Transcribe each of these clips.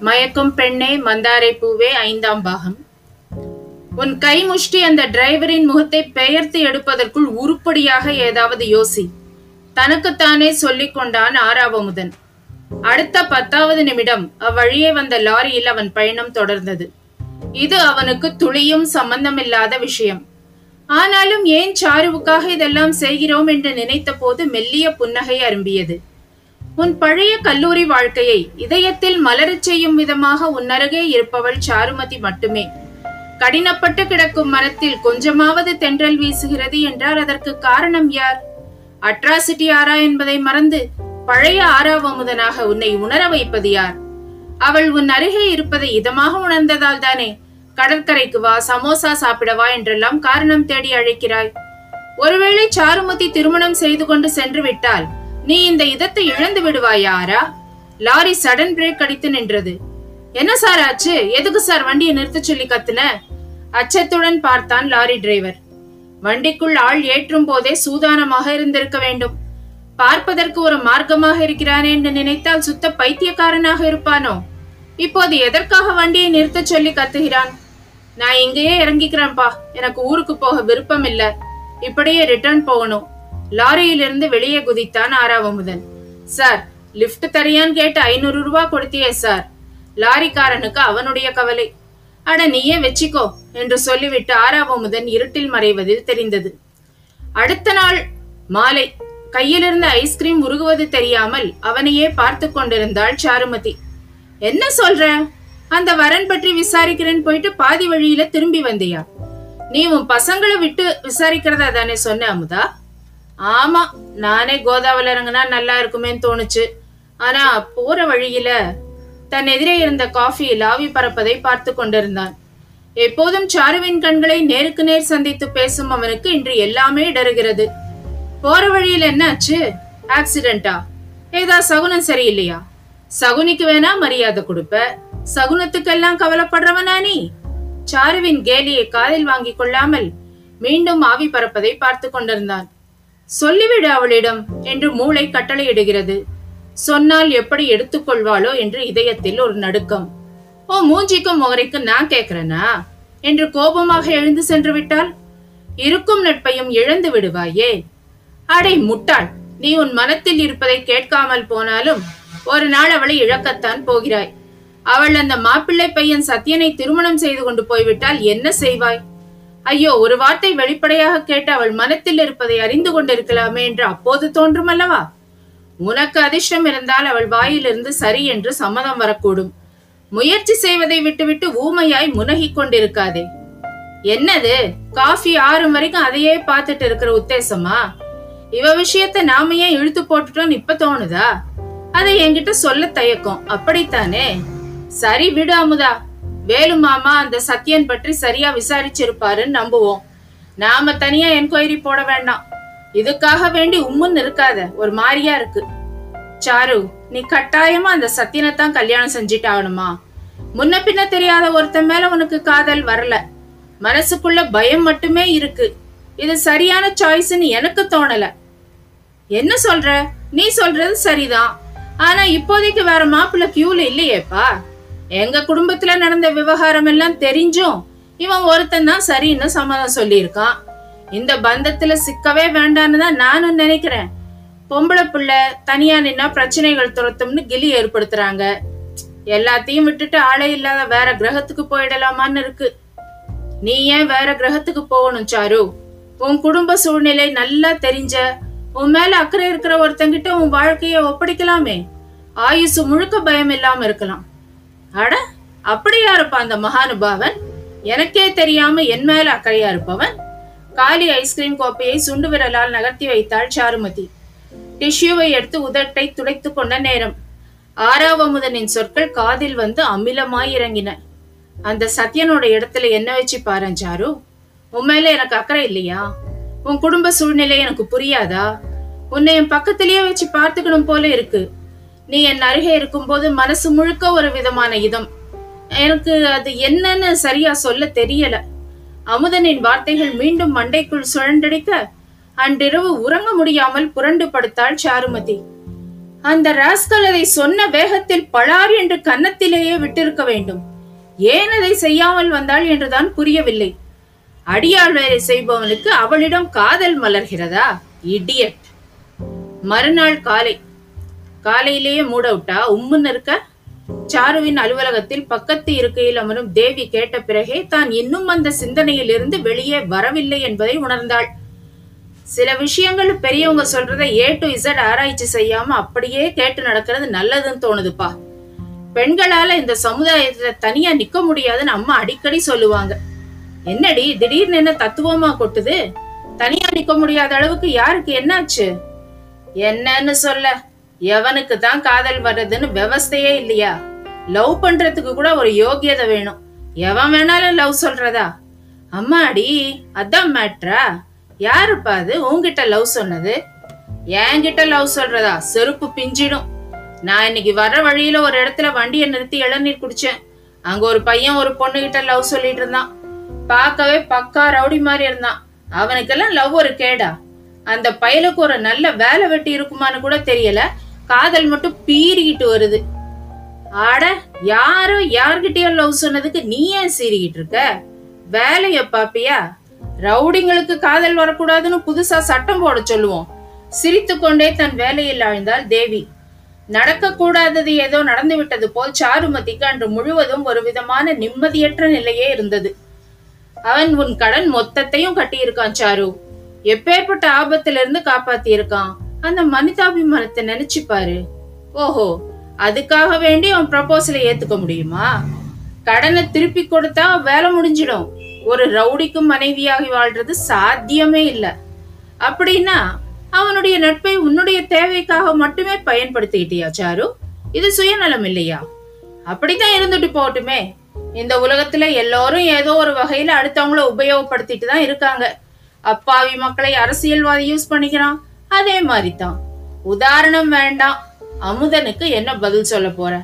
மயக்கும் பெண்ணே மந்தாரை பூவே ஐந்தாம் பாகம். உன் கை முஷ்டி அந்த டிரைவரின் முகத்தை பெயர்த்து எடுப்பதற்குள் உருப்படியாக ஏதாவது யோசி. தனக்குத்தானே சொல்லிக் கொண்டான் ஆறாவமுதன். அடுத்த பத்தாவது நிமிடம் அவ்வழியே வந்த லாரியில் அவன் பயணம் தொடர்ந்தது. இது அவனுக்கு துளியும் சம்பந்தமில்லாத விஷயம். ஆனாலும் ஏன் சாருவுக்காக இதெல்லாம் செய்கிறோம் என்று நினைத்த போது மெல்லிய புன்னகை அரும்பியது. உன் பழைய கல்லூரி வாழ்க்கையை இதயத்தில் மலரச் செய்யும் விதமாக உன்னருகே இருப்பவள் சாருமதி மட்டுமே. கடினப்பட்டு கிடக்கும் மரத்தில் கொஞ்சமாவது தென்றல் வீசுகிறது என்றால் அதற்கு காரணம் யார்? அட்ராசிட்டி ஆரா என்பதை மறந்து பழைய ஆறாவமுதனாக உன்னை உணர வைப்பது யார்? அவள் உன் அருகே இருப்பதை இதமாக உணர்ந்ததால் தானே கடற்கரைக்கு வா சமோசா சாப்பிடவா என்றெல்லாம் காரணம் தேடி அழைக்கிறாய். ஒருவேளை சாருமதி திருமணம் செய்து கொண்டு சென்று விட்டால் நீ இந்த இதத்தை இழந்து விடுவாயா ஆரா லாரி சடன் பிரேக் அடித்து நின்றது. என்ன சார் ஆச்சு? எதுக்கு சார் வண்டியை நிறுத்த சொல்லி கத்துன? அச்சத்துடன் பார்த்தான் லாரி டிரைவர். வண்டிக்குள் ஆள் ஏற்றும் போதே சூதானமாக இருந்திருக்க வேண்டும். பார்ப்பதற்கு ஒரு மார்க்கமாக இருக்கிறானே என்று நினைத்தால் சுத்த பைத்தியக்காரனாக இருப்பானோ? இப்போது எதற்காக வண்டியை நிறுத்த சொல்லி கத்துகிறான்? நான் இங்கேயே இறங்கிக்கிறேன்ப்பா. எனக்கு ஊருக்கு போக விருப்பம் இல்ல இப்படியே ரிட்டர்ன் போகணும். லாரியிலிருந்து வெளியே குதித்தான் ஆறாவமுதன். சார் லிஃப்ட் தரியான்னு கேட்டு ஐநூறு ரூபா கொடுத்தியே சார். லாரிக்காரனுக்கு அவனுடைய கவலை. அட நீயே வச்சிக்கோ என்று சொல்லிவிட்டு ஆறாவமுதன் இருட்டில் மறைவதில் தெரிந்தது. அடுத்த நாள் மாலை கையிலிருந்த ஐஸ்கிரீம் உருகுவது தெரியாமல் அவனையே பார்த்து கொண்டிருந்தாள் சாருமதி. என்ன சொல்ற? அந்த வரன் பற்றி விசாரிக்கிறேன் போயிட்டு பாதி வழியில திரும்பி வந்தியா? நீ உன் பசங்களை விட்டு விசாரிக்கிறதா தானே சொன்ன அமுதா? ஆமா நானே கோதாவில் இறங்குனா நல்லா இருக்குமேன்னு தோணுச்சு. ஆனா போற வழியில தன் எதிரே இருந்த காஃபி லாவி பறப்பதை பார்த்து கொண்டிருந்தான். எப்போதும் சாருவின் கண்களை நேருக்கு நேர் சந்தித்து பேசும் அவனுக்கு இன்று எல்லாமே இடறுகிறது. போற வழியில என்னாச்சு? ஆக்சிடென்டா? ஏதா சகுனம் சரியில்லையா? சகுனிக்கு வேணா மரியாதை கொடுப்ப. சகுனத்துக்கெல்லாம் கவலைப்படுறவனா நீ? சாருவின் கேலியை காதில் வாங்கிக் கொள்ளாமல் மீண்டும் ஆவி பறப்பதை பார்த்து கொண்டிருந்தான். சொல்லிவிடு அவளிடம் என்று மூளை கட்டளையிடுகிறது. சொன்னால் எப்படி எடுத்துக்கொள்வாளோ என்று இதயத்தில் ஒரு நடுக்கம். ஓ மூஞ்சிக்கும் முகரைக்கும் நான் கேட்கிறேனா? என்று கோபமாக எழுந்து சென்று விட்டால் இருக்கும் நட்பையும் இழந்து விடுவாயே. அடை முட்டாள்! நீ உன் மனத்தில் இருப்பதை கேட்காமல் போனாலும் ஒரு நாள் அவளை இழக்கத்தான் போகிறாய். அவள் அந்த மாப்பிள்ளை பையன் சத்யனை திருமணம் செய்து கொண்டு போய்விட்டால் என்ன செய்வாய்? ஐயோ ஒரு வார்த்தை வெளிப்படையாக கேட்டு அவள் மனத்தில் இருப்பதை அறிந்து கொண்டிருக்கலாமே என்று அப்போது தோன்றும் அல்லவா உனக்கு அதிர்ஷ்டம் இருந்தால் அவள் வாயிலிருந்து சரி என்று சம்மதம் வரக்கூடும். முயற்சி செய்வதை விட்டுவிட்டு ஊமையாய் முனகிக் கொண்டிருக்காதே. என்னது? காஃபி ஆறும் வரைக்கும் அதையே பார்த்துட்டு இருக்கிற உத்தேசமா? இவ விஷயத்த நாம ஏன் இழுத்து போட்டுட்டோம் இப்ப தோணுதா? அதை என்கிட்ட சொல்ல தயக்கம். அப்படித்தானே? சரி விடு அமுதா. வேலு மாமா அந்த சத்யன் பற்றி சரியா விசாரிச்சிருப்பாருன்னு நம்புவோம். நாம தனியா என்கொயரி போட வேண்டாம். இதுக்காக வேண்டி உம்முன்னு இருக்காத ஒரு மாதிரியா இருக்கு. சாரு நீ கட்டாயமா அந்த சத்தியனைத்தான் கல்யாணம் செஞ்சுட்டு ஆகணுமா முன்ன பின்ன தெரியாத ஒருத்தன் மேல உனக்கு காதல் வரல. மனசுக்குள்ள பயம் மட்டுமே இருக்கு. இது சரியான சாய்ஸ்னு எனக்கு தோணல. என்ன சொல்ற? நீ சொல்றது சரிதான். ஆனா இப்போதைக்கு வேற மாப்பிள்ள கியூல இல்லையேப்பா. எங்க குடும்பத்துல நடந்த விவகாரம் எல்லாம் தெரிஞ்சும் இவன் ஒருத்தன் தான் சரின்னு சம்மதம் சொல்லியிருக்கான். இந்த பந்தத்துல சிக்கவே வேண்டான்னு தான் நானும் நினைக்கிறேன். பொம்பளை பிள்ளை தனியா நின்னா பிரச்சனைகள் துரத்தும்னு கிலி ஏற்படுத்துறாங்க. எல்லாத்தையும் விட்டுட்டு ஆளே இல்லாத வேற கிரகத்துக்கு போயிடலாமான்னு இருக்கு. நீ ஏன் வேற கிரகத்துக்கு போகணும் சாரு? உன் குடும்ப சூழ்நிலை நல்லா தெரிஞ்ச உன் மேல அக்கறை இருக்கிற ஒருத்தங்கிட்ட உன் வாழ்க்கைய ஒப்படைக்கலாமே. ஆயுசு முழுக்க பயம் இல்லாம இருக்கலாம். அட அப்படியா இருப்பான் அந்த மகானுபாவன்? எனக்கே தெரியாம என் மேல அக்கறையா இருப்பவன்? காலி ஐஸ்கிரீம் கோப்பையை சுண்டு விரலால் நகர்த்தி வைத்தாள் சாருமதி. டிஷ்யூவை எடுத்து உதட்டை துடைத்து கொண்ட நேரம். ஆறாவமுதனின் சொற்கள் காதில் வந்து அமிலமாய் இறங்கின. அந்த சத்யனோட இடத்துல என்ன வச்சு பாரு சாரு? உண்மையில எனக்கு அக்கறை இல்லையா? உன் குடும்ப சூழ்நிலை எனக்கு புரியாதா? உன்னை என் பக்கத்திலேயே வச்சு பார்த்துக்கணும் போல இருக்கு. நீ என் அருகே இருக்கும்போது மனசு முழுக்க ஒரு விதமான இதம். எனக்கு அது என்னன்னு சரியா சொல்ல தெரியல. அமுதனின் வார்த்தைகள் மீண்டும் மண்டைக்குள் சுழண்டடிக்க அன்றிரவு உறங்க முடியாமல் புரண்டு படுத்தாள் சாருமதி. அந்த ராஸ்கல் அதை சொன்ன வேகத்தில் பளார் என்று கன்னத்திலேயே விட்டிருக்க வேண்டும். ஏன் அதை செய்யாமல் வந்தாள் என்றுதான் புரியவில்லை. அடியாள் வேலை செய்பவனுக்கு அவளிடம் காதல் மலர்கிறதா? இடியட். மறுநாள் காலை காலையிலேயே மூட விட்டா? உம்முன்னு இருக்க சாருவின் அலுவலகத்தில் பக்கத்து இருக்கையில் அமரும் தேவி கேட்ட பிறகே தான் இன்னும் அந்த சிந்தனையில் இருந்து வெளியே வரவில்லை என்பதை உணர்ந்தாள். சில விஷயங்கள் பெரியவங்க சொல்றத ஏ டு இசட் ஆராய்ச்சி செய்யாம அப்படியே கேட்டு நடக்கிறது நல்லதுன்னு தோணுதுப்பா. பெண்களால இந்த சமுதாயத்துல தனியா நிக்க முடியாதுன்னு அம்மா அடிக்கடி சொல்லுவாங்க. என்னடி திடீர்னு என்ன தத்துவமா கொட்டுது? தனியா நிக்க முடியாத அளவுக்கு யாருக்கு என்னாச்சு? என்னன்னு சொல்ல. எவனுக்கு தான் காதல் வர்றதுன்னு விவஸ்தையே இல்லையா? லவ் பண்றதுக்கு கூட ஒரு யோகியதை வேணும். எவன் வேணாலும் லவ் சொல்றதா? அம்மாடி அதான் மேட்ரா யாருப்பா அது? உங்ககிட்ட லவ் சொன்னது? என்கிட்ட லவ் சொல்றதா? செருப்பு பிஞ்சிடும். நான் இன்னைக்கு வர்ற வழியில ஒரு இடத்துல வண்டியை நிறுத்தி இளநீர் குடிச்சேன். அங்க ஒரு பையன் ஒரு பொண்ணு கிட்ட லவ் சொல்லிட்டு இருந்தான். பார்க்கவே பக்கா ரவுடி மாதிரி இருந்தான். அவனுக்கெல்லாம் லவ் ஒரு கேடா. அந்த பயலுக்கு ஒரு நல்ல வேலை வெட்டி இருக்குமான்னு கூட தெரியல. காதல் மட்டும் பீறிக்கிட்டு வருது. ஆட யாரோ யார்கிட்டயோ லவ் சொன்னதுக்கு நீ ஏன் சீறிக்கிட்டு இருக்க? வேலைய பாப்பியா? ரவுடிங்களுக்கு காதல் வரக்கூடாதுன்னு புதுசா சட்டம் போட சொல்லுவோம். சிரித்துக்கொண்டே தன் வேலையில் ஆழ்ந்தாள் தேவி. நடக்கக்கூடாதது ஏதோ நடந்து விட்டது போல் சாருமதிக்கு அன்று முழுவதும் ஒரு விதமான நிம்மதியற்ற நிலையே இருந்தது. அவன் உன் கடன் மொத்தத்தையும் கட்டியிருக்கான் சாரு. எப்பேற்பட்ட ஆபத்திலிருந்து காப்பாத்தி இருக்கான் அந்த மனிதாபிமானத்தை நினைச்சு பாரு. ஓஹோ அதுக்காக வேண்டி அவன் ப்ரப்போசலை ஏத்துக்க முடியுமா? கடனை திருப்பி கொடுத்தா வேலை முடிஞ்சிடும். ஒரு ரவுடிக்கும் மனைவியாகி வாழ்றது சாத்தியமே இல்லை. அப்படின்னா அவனுடைய நட்பை உன்னுடைய தேவைக்காக மட்டுமே பயன்படுத்திக்கிட்டியா சாரு? இது சுயநலம் இல்லையா? அப்படித்தான் இருந்துட்டு போகட்டுமே. இந்த உலகத்துல எல்லாரும் ஏதோ ஒரு வகையில அடுத்தவங்கள உபயோகப்படுத்திட்டு தான் இருக்காங்க. அப்பாவி மக்களை அரசியல்வாதி யூஸ் பண்ணிக்கிறான். அதே மாதிரி தான் உதாரணம் வேண்டாம். அமுதனுக்கு என்ன பதில் சொல்ல போற?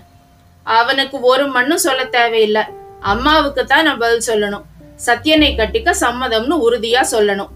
அவனுக்கு ஒரு மண்ணும் சொல்ல தேவையில்லை. அம்மாவுக்கு தான் நான் பதில் சொல்லணும். சத்யனை கட்டிக்க சம்மதம்னு உறுதியா சொல்லணும்.